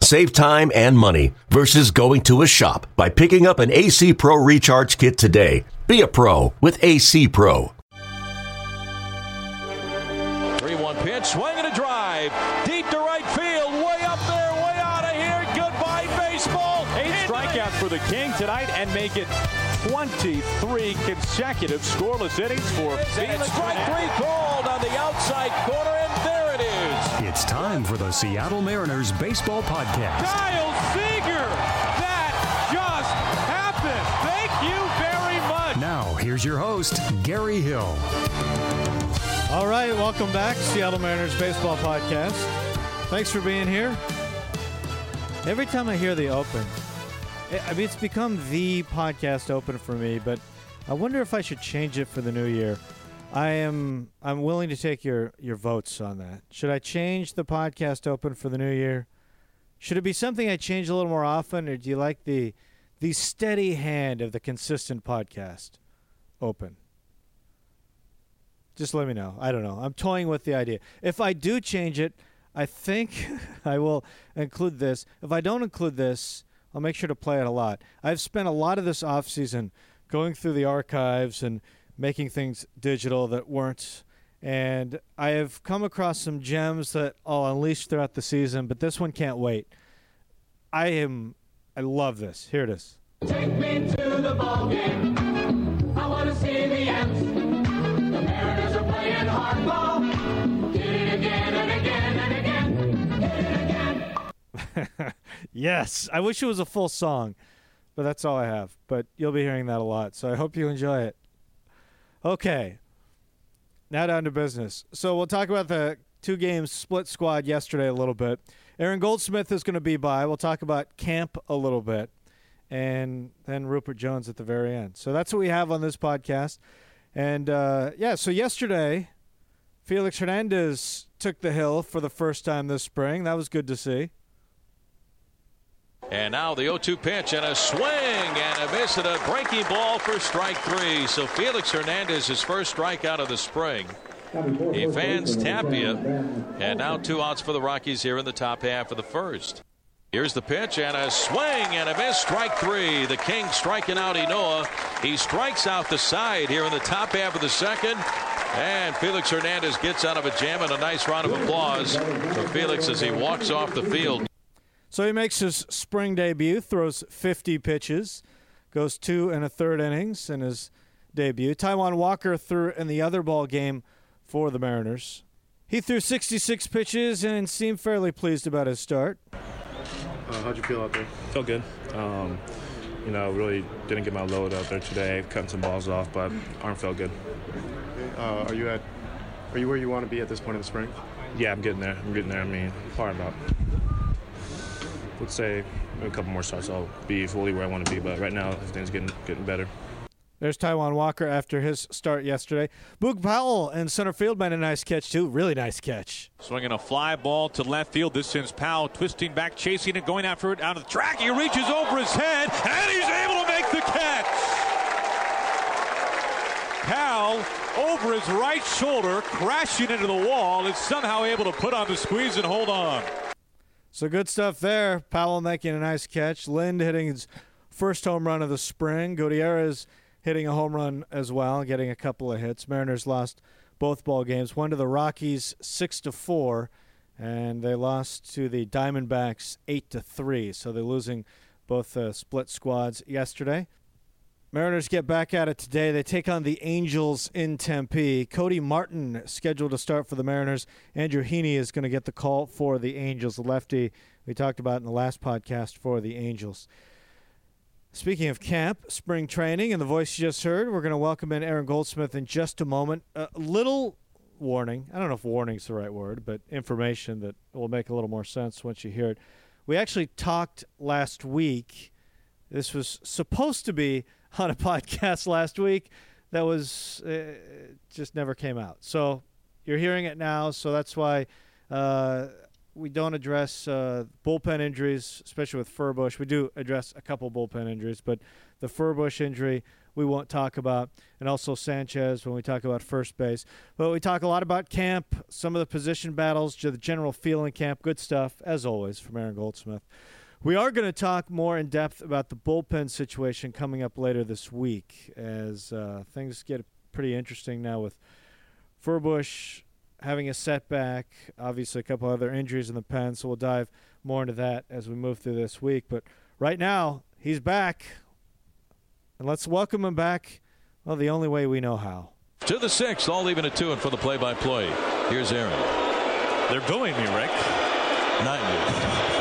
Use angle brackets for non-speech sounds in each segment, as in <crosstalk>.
Save time and money versus going to a shop by picking up an AC Pro Recharge Kit today. Be a pro with AC Pro. 3 1 pitch, swing and a drive. Deep to right field, way up there, way out of here. Goodbye, baseball. Eight strikeouts for the King tonight and make it 23 consecutive scoreless innings for Felix. Strike three called on the outside corner, It's time for the Seattle Mariners Baseball Podcast. Kyle Seager! That just happened! Thank you very much! Now, here's your host, Gary Hill. All right, welcome back, Seattle Mariners Baseball Podcast. Thanks for being here. Every time I hear the open, I mean, it's become the podcast open for me, but I wonder if I should change it for the new year. I am I'm willing to take your your votes on that. Should I change the podcast open for the new year? Should it be something I change a little more often, or do you like the the steady hand of the consistent podcast open? Just let me know. I don't know. I'm toying with the idea. If I do change it, I think <laughs> I will include this. If I don't include this, I'll make sure to play it a lot. I've spent a lot of this off season going through the archives and making things digital that weren't. And I have come across some gems that I'll unleash throughout the season, but this one can't wait. I am, I love this. Here it is. Take me to the ball game. I want to see the Ants. The Mariners are playing hardball. Hit it again and again and again. Hit it again. <laughs> yes, I wish it was a full song, but that's all I have. But you'll be hearing that a lot, so I hope you enjoy it. Okay. Now down to business. So we'll talk about the two games split squad yesterday a little bit. Aaron Goldsmith is going to be by. We'll talk about camp a little bit. And then Rupert Jones at the very end. So that's what we have on this podcast. And uh, yeah, so yesterday, Felix Hernandez took the hill for the first time this spring. That was good to see. And now the 0 2 pitch and a swing and a miss and a breaking ball for strike three. So Felix Hernandez, his first strikeout of the spring. He fans Tapia. And now two outs for the Rockies here in the top half of the first. Here's the pitch and a swing and a miss. Strike three. The King striking out Ynoa. He strikes out the side here in the top half of the second. And Felix Hernandez gets out of a jam and a nice round of applause for Felix as he walks off the field. So he makes his spring debut, throws 50 pitches, goes two and a third innings in his debut. Taijuan Walker threw in the other ball game for the Mariners. He threw 66 pitches and seemed fairly pleased about his start. Uh, how'd you feel out there? Felt good. Um, you know, really didn't get my load out there today, cutting some balls off, but arm felt good. Uh, are you at? Are you where you want to be at this point in the spring? Yeah, I'm getting there. I'm getting there. I mean, probably about, let's say, a couple more starts, I'll be fully where I want to be. But right now, everything's getting getting better. There's Taijuan Walker after his start yesterday. Boog Powell in center field made a nice catch, too. Really nice catch. Swinging a fly ball to left field. This sends Powell twisting back, chasing it, going after it out of the track. He reaches over his head, and he's able to make the catch. Powell over his right shoulder, crashing into the wall, is somehow able to put on the squeeze and hold on. So good stuff there. Powell making a nice catch. Lind hitting his first home run of the spring. Gutierrez hitting a home run as well, getting a couple of hits. Mariners lost both ball games. One to the Rockies, six to four, and they lost to the Diamondbacks, eight to three. So they're losing both uh, split squads yesterday. Mariners get back at it today. They take on the Angels in Tempe. Cody Martin scheduled to start for the Mariners. Andrew Heaney is going to get the call for the Angels, the lefty we talked about in the last podcast for the Angels. Speaking of camp, spring training, and the voice you just heard, we're going to welcome in Aaron Goldsmith in just a moment. A little warning. I don't know if warning is the right word, but information that will make a little more sense once you hear it. We actually talked last week. This was supposed to be <laughs> on a podcast last week, that was uh, just never came out. So you're hearing it now. So that's why uh, we don't address uh, bullpen injuries, especially with Furbush. We do address a couple bullpen injuries, but the Furbush injury we won't talk about, and also Sanchez when we talk about first base. But we talk a lot about camp, some of the position battles, the general feeling camp. Good stuff, as always, from Aaron Goldsmith. We are going to talk more in depth about the bullpen situation coming up later this week as uh, things get pretty interesting now with Furbush having a setback, obviously a couple other injuries in the pen, so we'll dive more into that as we move through this week. But right now, he's back. And let's welcome him back, well, the only way we know how. To the sixth, all even it two, and for the play-by-play, here's Aaron. They're booing me, Rick. Not you.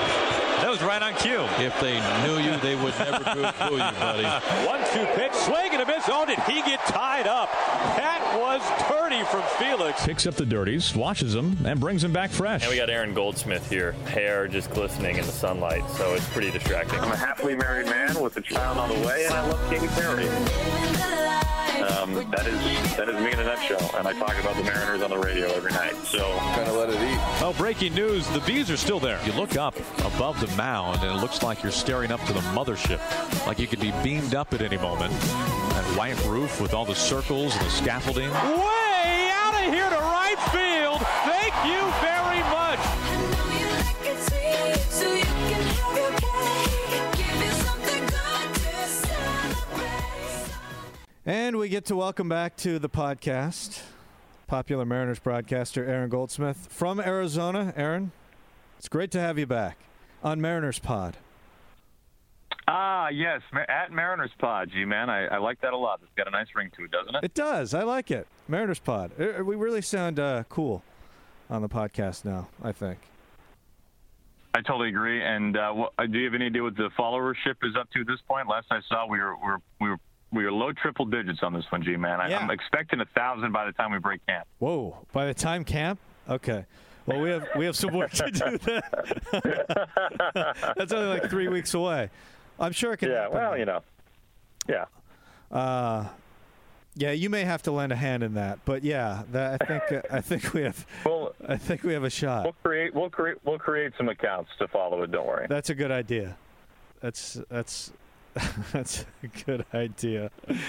Cue. If they knew you, they would never boo, boo you, buddy. <laughs> One-two pitch, swing and a miss. Oh, did he get tied up? That was dirty from Felix. Picks up the dirties, washes them, and brings them back fresh. And we got Aaron Goldsmith here, hair just glistening in the sunlight, so it's pretty distracting. I'm a happily married man with a child on the way, and I love Katy Perry. Um, that is that is me in a nutshell, and I talk about the Mariners on the radio every night. So kind of let it eat. Oh, breaking news: the bees are still there. You look up above the mound, and it looks like you're staring up to the mothership, like you could be beamed up at any moment. That white roof with all the circles and the scaffolding. Way And we get to welcome back to the podcast popular Mariners broadcaster Aaron Goldsmith from Arizona. Aaron, it's great to have you back on Mariners Pod. ah yes, at Mariners Pod, G man, I, I like that a lot. It's got a nice ring to it, doesn't it? It does. I like it. Mariners Pod. Uh, We really sound uh, cool on the podcast now, I think. I totally agree. And uh, what, uh, do you have any idea what the followership is up to at this point? Last I saw, we were we were we were, we were low triple digits on this one, G man. I, Yeah. I'm expecting a thousand by the time we break camp. Whoa! By the time camp, okay. Well, we have we have some work to do. That. <laughs> That's only like three weeks away. I'm sure it can. Yeah, happen. well, you know, yeah. Uh, yeah, you may have to lend a hand in that, but yeah, that, I think uh, I think we have. Well, I think we have a shot. we'll create we'll create we'll create some accounts to follow it. Don't worry. That's a good idea. That's that's <laughs> that's a good idea. <laughs>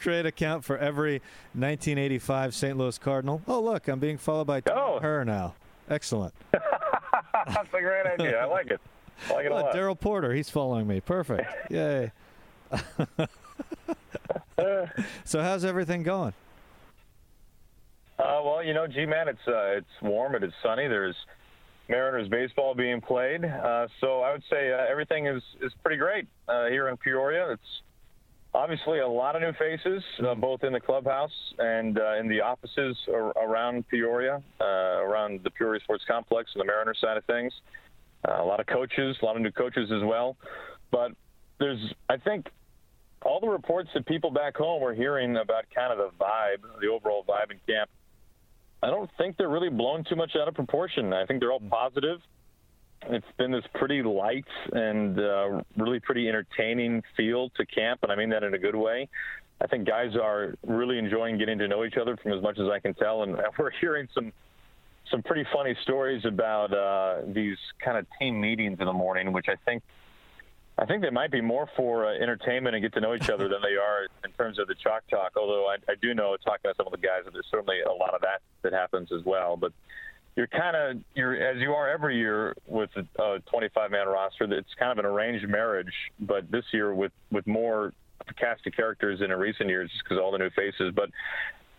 Create account for every 1985 St. Louis Cardinal. Oh, look, I'm being followed by Oh. her now. Excellent. <laughs> That's a great idea. I like it. I like it a Oh, lot. Darrell Porter, he's following me. Perfect. Yay. so how's everything going? Uh, well, you know, G-man, it's uh, it's warm. It is sunny. There's Mariners baseball being played. Uh, so I would say uh, everything is is pretty great uh, here in Peoria. It's obviously a lot of new faces, uh, both in the clubhouse and uh, in the offices ar- around Peoria, uh, around the Peoria Sports Complex and the Mariners side of things. A lot of coaches, a lot of new coaches as well. But there's, I think, all the reports that people back home were hearing about kind of the vibe, the overall vibe in camp. I don't think they're really blown too much out of proportion. I think they're all positive. It's been this pretty light and uh, really pretty entertaining feel to camp, and I mean that in a good way. I think guys are really enjoying getting to know each other from as much as I can tell, and <laughs> we're hearing some some pretty funny stories about uh, these kind of team meetings in the morning, which I think I think they might be more for uh, entertainment and get to know each other than they <laughs> are in terms of the chalk talk. Although I, I do know, talking to some of the guys, that there's certainly a lot of that that happens as well. But you're kind of you're as you are every year with a 25 man roster. It's kind of an arranged marriage, but this year with with more cast of characters than in recent years, just because all the new faces. But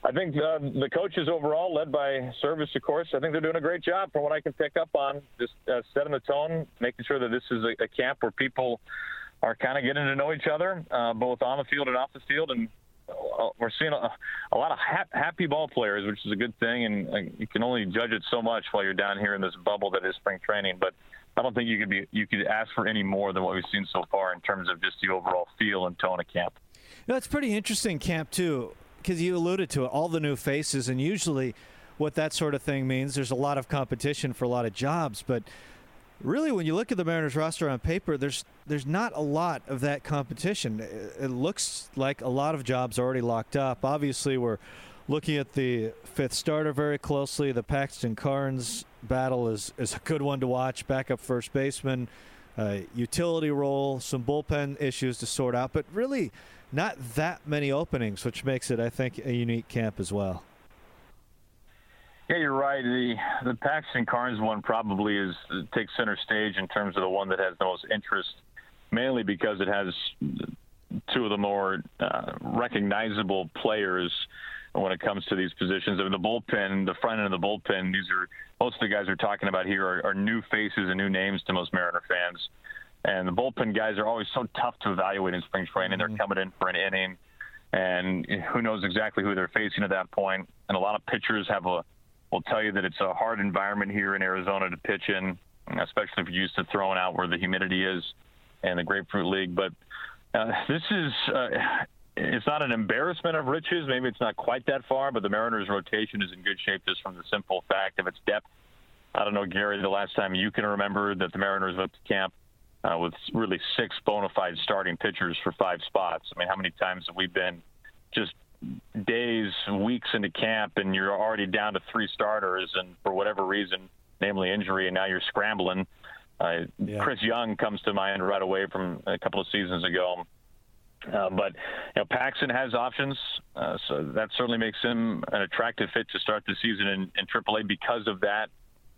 I think uh, the coaches overall, led by Servais, of course, I think they're doing a great job from what I can pick up on, just uh, setting the tone, making sure that this is a, a camp where people are kind of getting to know each other, uh, both on the field and off the field. And uh, we're seeing a, a lot of hap- happy ball players, which is a good thing. And uh, you can only judge it so much while you're down here in this bubble that is spring training. But I don't think you could be you could ask for any more than what we've seen so far in terms of just the overall feel and tone of camp. It's pretty interesting camp too, because you alluded to it, all the new faces, and usually, what that sort of thing means, there's a lot of competition for a lot of jobs. But really, when you look at the Mariners roster on paper, there's there's not a lot of that competition. It, looks like a lot of jobs are already locked up. Obviously, we're looking at the fifth starter very closely. The Paxton Karns battle is is a good one to watch. Backup first baseman, uh, utility role, some bullpen issues to sort out, but really not that many openings, which makes it, I think, a unique camp as well. Yeah, you're right. The the Paxton Karns one probably is takes center stage in terms of the one that has the most interest, mainly because it has two of the more uh, recognizable players when it comes to these positions. I mean, the bullpen, the front end of the bullpen, these are most of the guys we're talking about here are, are new faces and new names to most Mariner fans. And the bullpen guys are always so tough to evaluate in spring training. Mm-hmm. They're coming in for an inning, and who knows exactly who they're facing at that point. And a lot of pitchers have a will tell you that it's a hard environment here in Arizona to pitch in, especially if you're used to throwing out where the humidity is and the Grapefruit League. But uh, this is. Uh, it's not an embarrassment of riches. Maybe it's not quite that far, but the Mariners' rotation is in good shape just from the simple fact of its depth. I don't know, Gary, the last time you can remember that the Mariners went to camp uh, with really six bona fide starting pitchers for five spots. I mean, how many times have we been just days, weeks into camp, and you're already down to three starters, and for whatever reason, namely injury, and now you're scrambling. Uh, yeah. Chris Young comes to mind right away from a couple of seasons ago. Uh, but you know, Paxton has options, uh, so that certainly makes him an attractive fit to start the season in, in AAA because of that.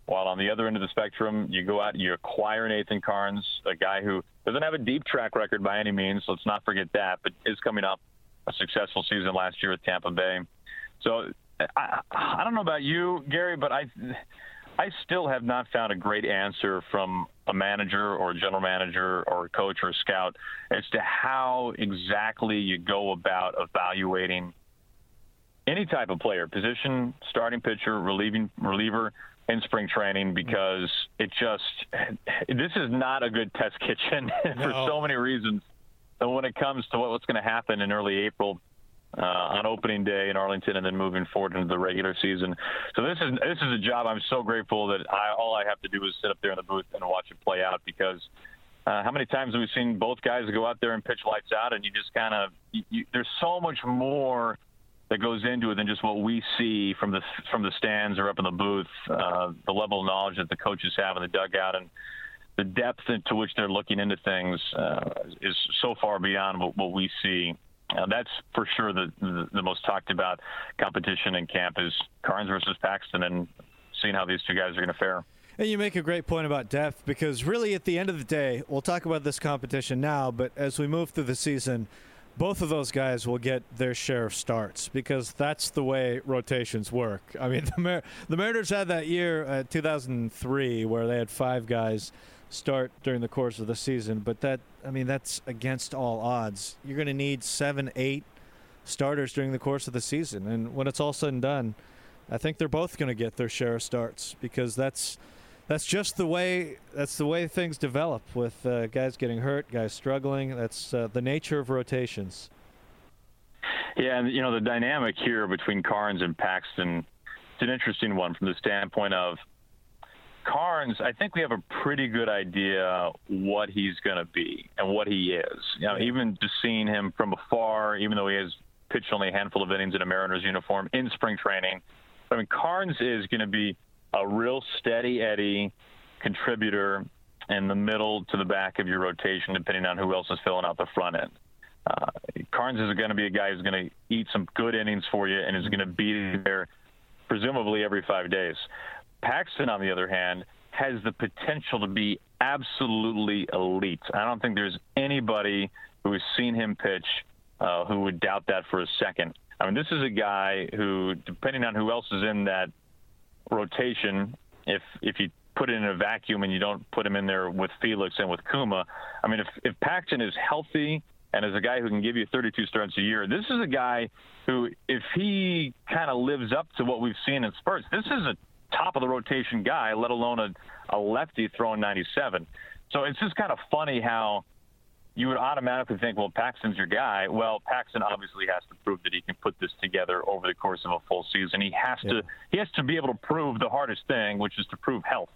While on the other end of the spectrum, you go out and you acquire Nathan Karns, a guy who doesn't have a deep track record by any means. Let's not forget that, but is coming up a successful season last year with Tampa Bay. So I, I don't know about you, Gary, but I I still have not found a great answer from a manager or a general manager or a coach or a scout as to how exactly you go about evaluating any type of player, position, starting pitcher, relieving reliever in spring training because it just this is not a good test kitchen <laughs> for so many reasons. So when it comes to what's going to happen in early April uh, on opening day in Arlington, and then moving forward into the regular season, so this is this is a job I'm so grateful that I, all I have to do is sit up there in the booth and watch it play out because. Uh, how many times have we seen both guys go out there and pitch lights out, and you just kind of there's so much more that goes into it than just what we see from the from the stands or up in the booth. Uh, the level of knowledge that the coaches have in the dugout and the depth into which they're looking into things uh, is so far beyond what, what we see. That's for sure the, the, the most talked about competition in camp is Karns versus Paxton, and seeing how these two guys are going to fare. And you make a great point about depth because really, at the end of the day, we'll talk about this competition now, but as we move through the season, both of those guys will get their share of starts because that's the way rotations work. I mean, <laughs> the, Mar- the Mariners had that year, uh, 2003, where they had five guys start during the course of the season, but that, I mean, that's against all odds. You're going to need seven, eight starters during the course of the season. And when it's all said and done, I think they're both going to get their share of starts because that's that's just the way that's the way things develop with uh, guys getting hurt, guys struggling. That's uh, the nature of rotations. Yeah, and you know the dynamic here between Karns and Paxton. It's an interesting one from the standpoint of Karns. I think we have a pretty good idea what he's going to be and what he is. You know, even just seeing him from afar, even though he has pitched only a handful of innings in a Mariners uniform in spring training. I mean, Karns is going to be a real steady Eddie contributor in the middle to the back of your rotation, depending on who else is filling out the front end. Uh, Karns is going to be a guy who's going to eat some good innings for you and is going to be there presumably every five days. Paxton, on the other hand, has the potential to be absolutely elite. I don't think there's anybody who has seen him pitch uh, who would doubt that for a second. I mean, this is a guy who, depending on who else is in that rotation, if if you put it in a vacuum and you don't put him in there with Felix and with Kuma, I mean, if if Paxton is healthy and is a guy who can give you 32 starts a year, this is a guy who, if he kind of lives up to what we've seen in spurts, this is a top of the rotation guy, let alone a, a lefty throwing 97. So it's just kind of funny how you would automatically think, well, Paxton's your guy. Well, Paxton obviously has to prove that he can put this together over the course of a full season. He has yeah. to he has to be able to prove the hardest thing, which is to prove health.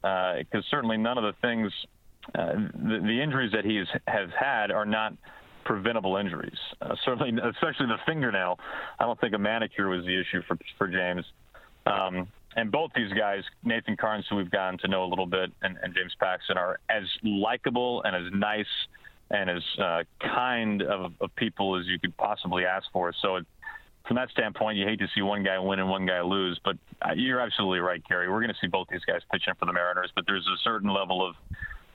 because uh, certainly none of the things, uh, the, the, injuries that he has, has had are not preventable injuries. Uh, certainly, especially the fingernail. I don't think a manicure was the issue for for James. Um, and both these guys, Nathan Karns, who we've gotten to know a little bit, and, and James Paxton, are as likable and as nice and as uh, kind of, of, people as you could possibly ask for. So, it, from that standpoint, you hate to see one guy win and one guy lose. But uh, you're absolutely right, Kerry. We're going to see both these guys pitching for the Mariners, but there's a certain level of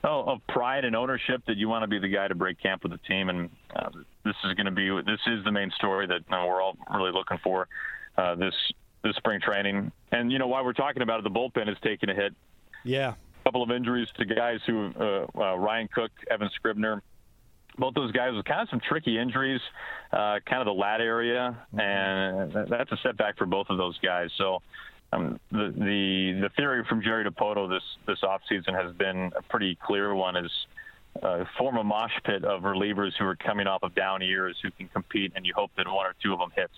oh, of pride and ownership that you want to be the guy to break camp with the team, and uh, this is going to be this is the main story that uh, we're all really looking for uh, this this spring training. And you know, while we're talking about it, the bullpen is taking a hit. Yeah, a couple of injuries to guys who uh, uh, Ryan Cook, Evan Scribner. Both those guys with kind of some tricky injuries, uh, kind of the lat area, mm-hmm. and that's a setback for both of those guys. So um, the, the the theory from Jerry Dipoto this this offseason has been a pretty clear one is uh, form a mosh pit of relievers who are coming off of down years who can compete, and you hope that one or two of them hits.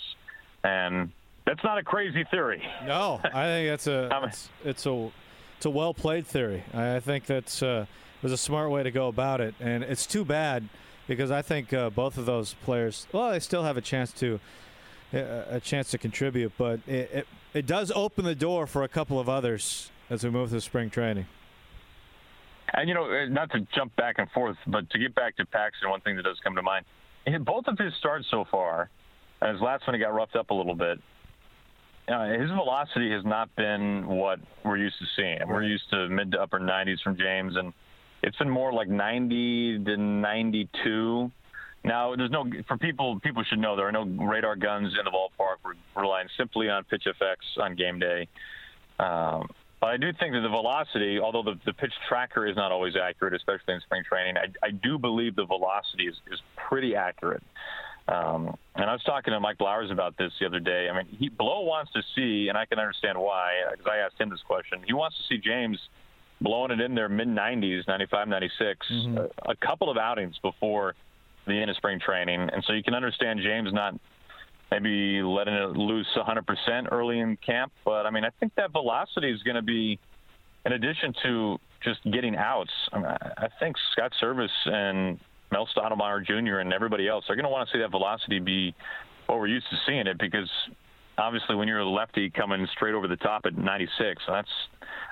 And that's not a crazy theory. No, I think that's a <laughs> it's, it's a it's a well played theory. I think that's uh, was a smart way to go about it, and it's too bad because I think uh, both of those players, well, they still have a chance to a chance to contribute, but it, it it does open the door for a couple of others as we move through spring training. And you know, uh, not to jump back and forth, but to get back to Paxton, one thing that does come to mind: both of his starts so far, and his last one he got roughed up a little bit uh, his velocity has not been what we're used to seeing. We're used to mid to upper 90s from James, and it's been more like 90 to 92. Now, there's no for people. People should know there are no radar guns in the ballpark. We're relying simply on PITCHf/x on game day. Um, but I do think that the velocity, although the, the pitch tracker is not always accurate, especially in spring training, I, I do believe the velocity is, is pretty accurate. Um, and I was talking to Mike Blowers about this the other day. I mean, he Blow wants to see, and I can understand why, because I asked him this question. He wants to see James blowing it in their mid 90s, 95, 96, mm-hmm. a, a couple of outings before the end of spring training, and so you can understand James not maybe letting it loose 100% early in camp. But I mean, I think that velocity is going to be, in addition to just getting outs. I, mean, I think Scott Servais and Mel Stottlemyre Jr. and everybody else, they're going to want to see that velocity be what we're used to seeing it because obviously when you're a lefty coming straight over the top at 96, that's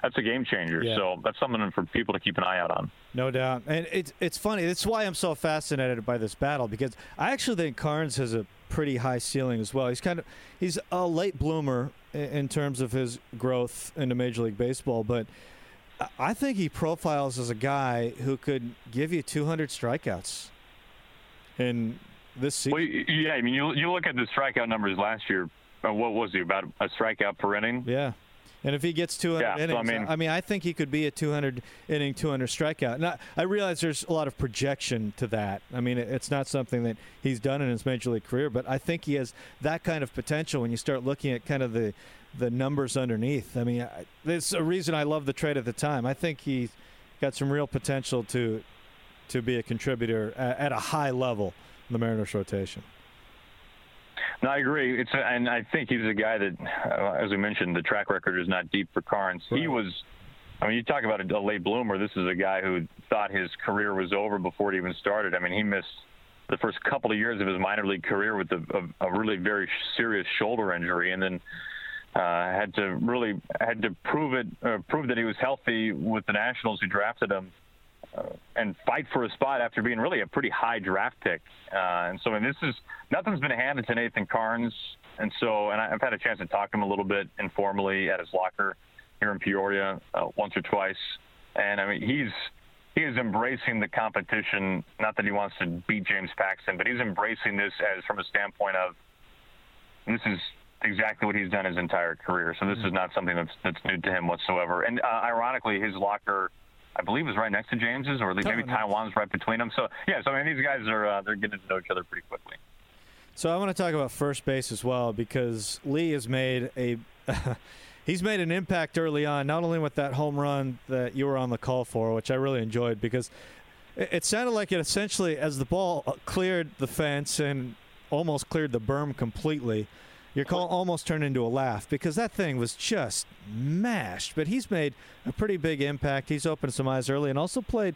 that's a game changer. Yeah. So that's something for people to keep an eye out on. No doubt, and it's it's funny. That's why I'm so fascinated by this battle because I actually think Karns has a pretty high ceiling as well. He's kind of he's a late bloomer in terms of his growth into Major League Baseball, but I think he profiles as a guy who could give you 200 strikeouts in this season. Well, yeah, I mean, you you look at the strikeout numbers last year. Uh, what was he about a strikeout per inning? Yeah. And if he gets 200 yeah, innings, so I, mean, I mean, I think he could be a 200 inning, 200 strikeout. And I, I, realize there's a lot of projection to that. I mean, it's not something that he's done in his major league career, but I think he has that kind of potential when you start looking at kind of the the numbers underneath. I mean, there's a reason I love the trade at the time. I think he's got some real potential to to be a contributor at, at a high level in the Mariners rotation. No, I agree. It's a, and I think he's a guy that, uh, as we mentioned, the track record is not deep for Karns. Right. He was. I mean, you talk about a, a late bloomer. This is a guy who thought his career was over before it even started. I mean, he missed the first couple of years of his minor league career with a, a, a really very serious shoulder injury, and then uh, had to really had to prove it, uh, prove that he was healthy with the Nationals who drafted him, and fight for a spot after being really a pretty high draft pick. Uh, and so, and this is nothing's been handed to Nathan Karns, and so, and I've had a chance to talk to him a little bit informally at his locker here in Peoria uh, once or twice, and I mean he's he is embracing the competition. Not that he wants to beat James Paxton, but he's embracing this as from a standpoint of this is exactly what he's done his entire career. So this is not something that's that's new to him whatsoever. And uh, ironically, his locker, I believe, is right next to James's, or maybe Taijuan's right between them. So yeah, so I mean, these guys are uh, they're getting to know each other pretty quickly. So I want to talk about first base as well because Lee has made a. <laughs> he's made an impact early on, not only with that home run that you were on the call for, which I really enjoyed because it sounded like it essentially, as the ball cleared the fence and almost cleared the berm completely, your call almost turned into a laugh because that thing was just mashed. But he's made a pretty big impact. He's opened some eyes early and also played,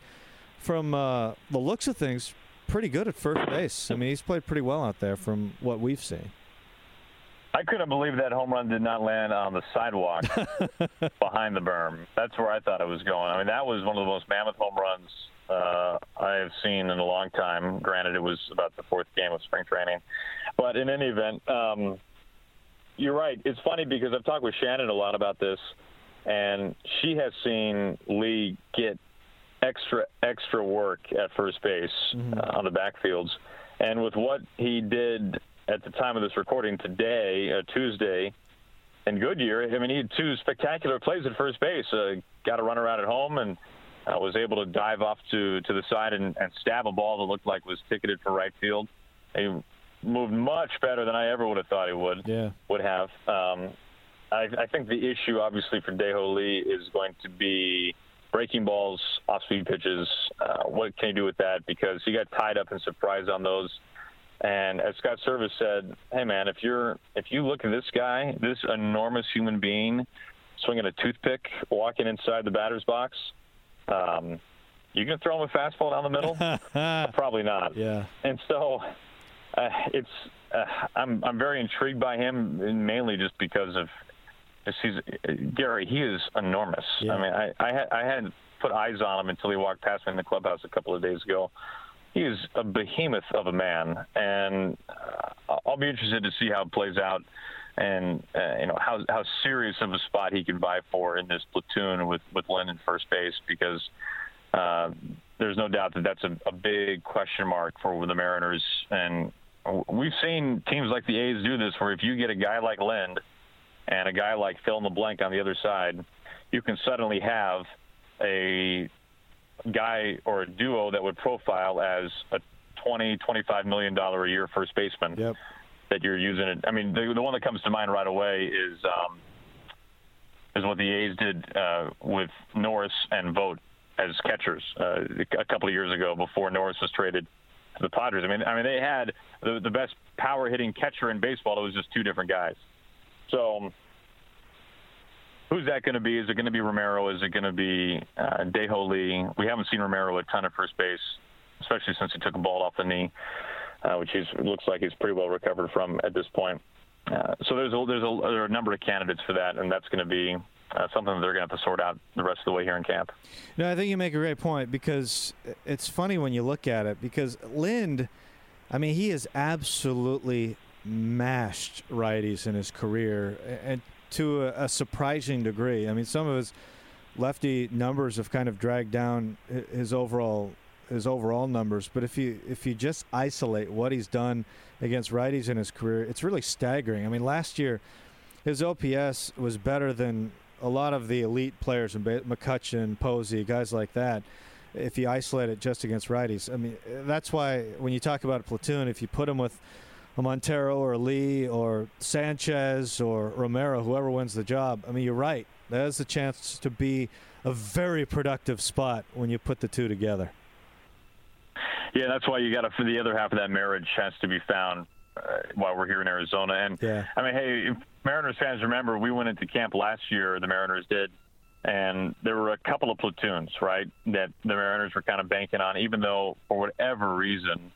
from uh, the looks of things, pretty good at first base. I mean, he's played pretty well out there from what we've seen. I couldn't believe that home run did not land on the sidewalk <laughs> behind the berm. That's where I thought it was going. I mean, that was one of the most mammoth home runs uh, I have seen in a long time. Granted, it was about the fourth game of spring training, but in any event, um, you're right. It's funny because I've talked with Shannon a lot about this, and she has seen Lee get extra extra work at first base mm-hmm. uh, on the backfields, and with what he did at the time of this recording today, uh, Tuesday, in Goodyear, I mean, he had two spectacular plays at first base. Uh, got a runner out at home and uh, was able to dive off to to the side and, and stab a ball that looked like was ticketed for right field. Moved much better than I ever would have thought he would. Yeah. Would have. Um, I, I think the issue, obviously, for Dae-Ho Lee is going to be breaking balls, off-speed pitches. Uh, what can he do with that? Because he got tied up and surprised on those and as Scott Servais said, "Hey man, if you're if you look at this guy, this enormous human being, swinging a toothpick, walking inside the batter's box, um, you gonna throw him a fastball down the middle? <laughs> Probably not. Yeah. And so uh, it's uh, I'm I'm very intrigued by him, mainly just because of he's Gary. He is enormous. Yeah. I mean, I I, had, I hadn't put eyes on him until he walked past me in the clubhouse a couple of days ago he is a behemoth of a man, and uh, I'll be interested to see how it plays out, and uh, you know how how serious of a spot he can vie for in this platoon with with Linden first base because. Uh, there's no doubt that that's a, a big question mark for the Mariners, and we've seen teams like the A's do this, where if you get a guy like Lind and a guy like fill in the blank on the other side, you can suddenly have a guy or a duo that would profile as a 20, 25 million dollar a year first baseman yep. that you're using it. I mean, the, the one that comes to mind right away is um, is what the A's did uh, with Norris and Vogt as catchers uh, a couple of years ago before Norris was traded the Padres. I mean, I mean they had the, the best power hitting catcher in baseball. It was just two different guys. So Who's that going to be? Is it going to be Romero? Is it going to be uh, Dae-Ho Lee? We haven't seen Romero a ton at first base, especially since he took a ball off the knee, uh, which he's, looks like he's pretty well recovered from at this point. Uh, so there's a, there's a, there are a number of candidates for that, and that's going to be uh, something that they're going to have to sort out the rest of the way here in camp. No, I think you make a great point because it's funny when you look at it because Lind, I mean, he has absolutely mashed righties in his career, and to a, a, surprising degree. I mean, some of his lefty numbers have kind of dragged down his overall his overall numbers. But if you if you just isolate what he's done against righties in his career, it's really staggering. I mean, last year his OPS was better than a lot of the elite players in McCutchen, Posey, guys like that. If you isolate it just against righties, I mean, that's why when you talk about a platoon, if you put him with a Montero or Lee or Sanchez or Romero, whoever wins the job. I mean, you're right. There's a chance to be a very productive spot when you put the two together. Yeah, that's why you got to. For the other half of that marriage has to be found while we're here in Arizona. And yeah. I mean, hey, Mariners fans, remember we went into camp last year. The Mariners did, and there were a couple of platoons, right, that the Mariners were kind of banking on, even though for whatever reason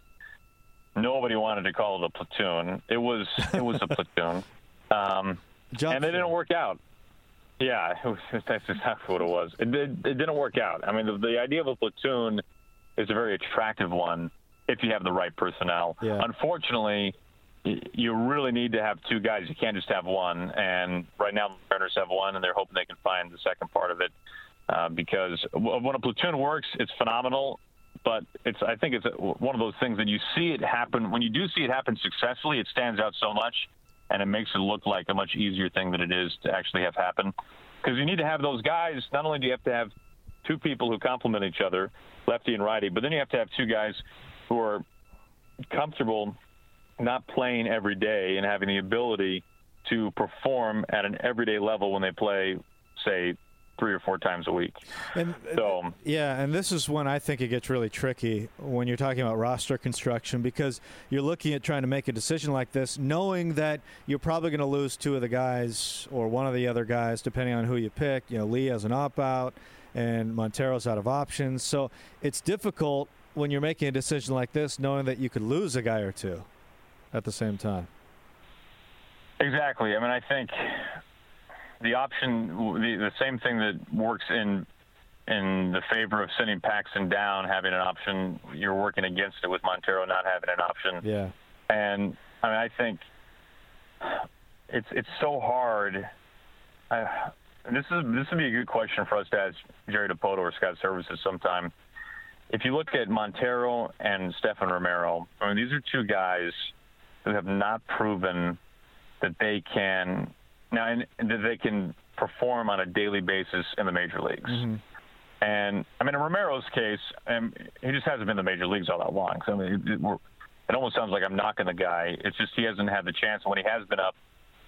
nobody wanted to call it a platoon. It was it was a <laughs> platoon, um, and it didn't work out. Yeah, was, that's exactly what it was. It, did, it didn't work out. I mean, the, the idea of a platoon is a very attractive one if you have the right personnel. Yeah. Unfortunately, you really need to have two guys. You can't just have one. And right now, the Mariners have one, and they're hoping they can find the second part of it. Uh, because when a platoon works, it's phenomenal but it's I think it's one of those things that you see it happen when you do see it happen successfully. It stands out so much, and it makes it look like a much easier thing than it is to actually have happen. Because you need to have those guys. Not only do you have to have two people who complement each other, lefty and righty, but then you have to have two guys who are comfortable not playing every day and having the ability to perform at an everyday level when they play, say, three or four times a week. And uh, so yeah, and this is when I think it gets really tricky when you're talking about roster construction because you're looking at trying to make a decision like this, knowing that you're probably going to lose two of the guys or one of the other guys, depending on who you pick. You know, Lee has an opt out, and Montero's out of options, so it's difficult when you're making a decision like this, knowing that you could lose a guy or two at the same time. Exactly. I mean, I think the option, the, the same thing that works in in the favor of sending Paxton down, having an option, you're working against it with Montero not having an option. Yeah. And I mean, I think it's it's so hard. I, this is this would be a good question for us to ask Jerry Dipoto or Scott Servais sometime. If you look at Montero and Stefen Romero, I mean, these are two guys who have not proven that they can now and that they can perform on a daily basis in the major leagues. Mm-hmm. And I mean, in Romero's case, um, he just hasn't been in the major leagues all that long. So I mean, it, it, it almost sounds like I'm knocking the guy. It's just he hasn't had the chance. And when he has been up,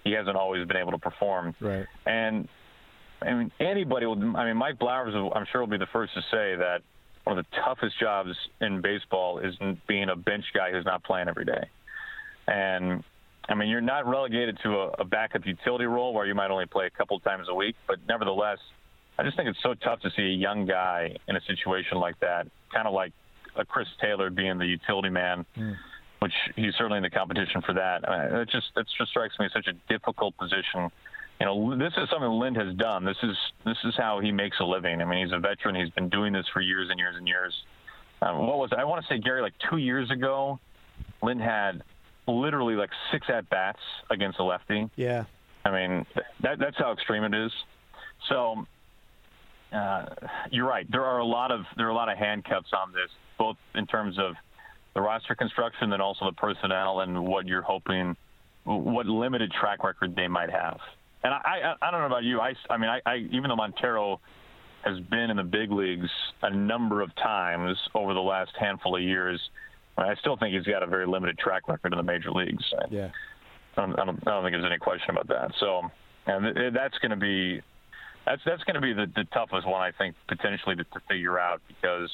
he hasn't always been able to perform. Right. And I mean, anybody will. I mean, Mike Blowers, I'm sure, will be the first to say that one of the toughest jobs in baseball is being a bench guy who's not playing every day. And I mean, you're not relegated to a, a backup utility role where you might only play a couple times a week, but nevertheless, I just think it's so tough to see a young guy in a situation like that, kind of like a Chris Taylor being the utility man, mm. which he's certainly in the competition for that. I mean, it just it just strikes me as such a difficult position. You know, this is something Lind has done. This is this is how he makes a living. I mean, he's a veteran. He's been doing this for years and years and years. Um, what was it? I want to say Gary like two years ago, Lind had literally like six at bats against a lefty. Yeah. I mean, that, that's how extreme it is. So uh, you're right. There are a lot of there are a lot of handcuffs on this, both in terms of the roster construction and also the personnel and what you're hoping, what limited track record they might have. And I, I, I don't know about you. I, I mean, I, I, even though Montero has been in the big leagues a number of times over the last handful of years, I still think he's got a very limited track record in the major leagues. Yeah. I don't, I don't, I don't think there's any question about that. So, and that's going to be that's that's going to be the, the toughest one I think potentially to, to figure out because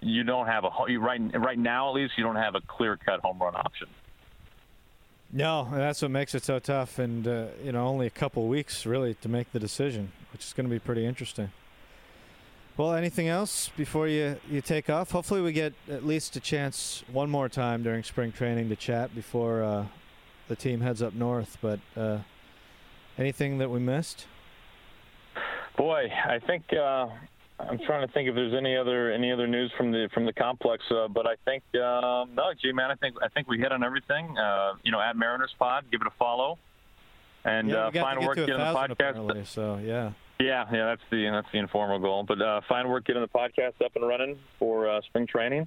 you don't have a right right now at least you don't have a clear cut home run option. No, that's what makes it so tough, and uh, you know only a couple weeks really to make the decision, which is going to be pretty interesting. Well, anything else before you, you take off? Hopefully, we get at least a chance one more time during spring training to chat before uh, the team heads up north. But uh, anything that we missed? Boy, I think uh, I'm trying to think if there's any other any other news from the from the complex. Uh, but I think um, no, G man, I think I think we hit on everything. Uh, you know, at Mariners Pod, give it a follow, and yeah, uh, find work get on the podcast. So yeah. Yeah, yeah, that's the that's the informal goal. But uh, fine work getting the podcast up and running for uh, spring training,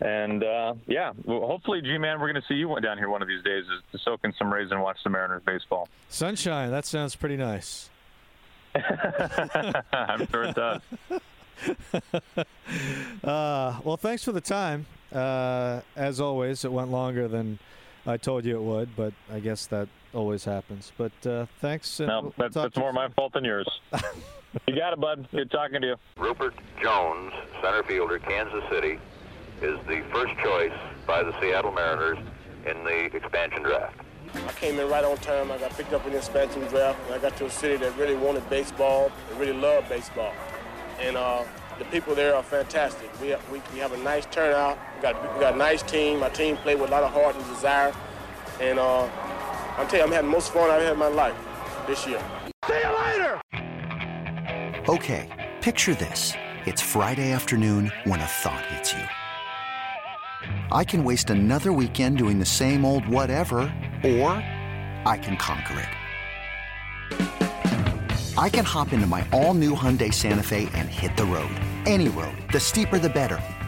and uh, yeah, well, hopefully, G-man, we're going to see you down here one of these days to soak in some rays and watch the Mariners baseball. Sunshine, that sounds pretty nice. <laughs> I'm sure it does. <laughs> uh, well, thanks for the time. Uh, as always, it went longer than I told you it would, but I guess that always happens. But uh, thanks. no, we'll that's, that's more my fault than yours. <laughs> you got it, bud. Good talking to you. Rupert Jones, center fielder, Kansas City, is the first choice by the Seattle Mariners in the expansion draft. I came in right on time. I got picked up in the expansion draft, and I got to a city that really wanted baseball and really loved baseball. And uh, the people there are fantastic. We have, we, we have a nice turnout. We got, we got a nice team. My team played with a lot of heart and desire. And uh, I'm telling you, I'm having the most fun I've had in my life this year. See you later! Okay, picture this. It's Friday afternoon when a thought hits you. I can waste another weekend doing the same old whatever, or I can conquer it. I can hop into my all new Hyundai Santa Fe and hit the road. Any road. The steeper, the better.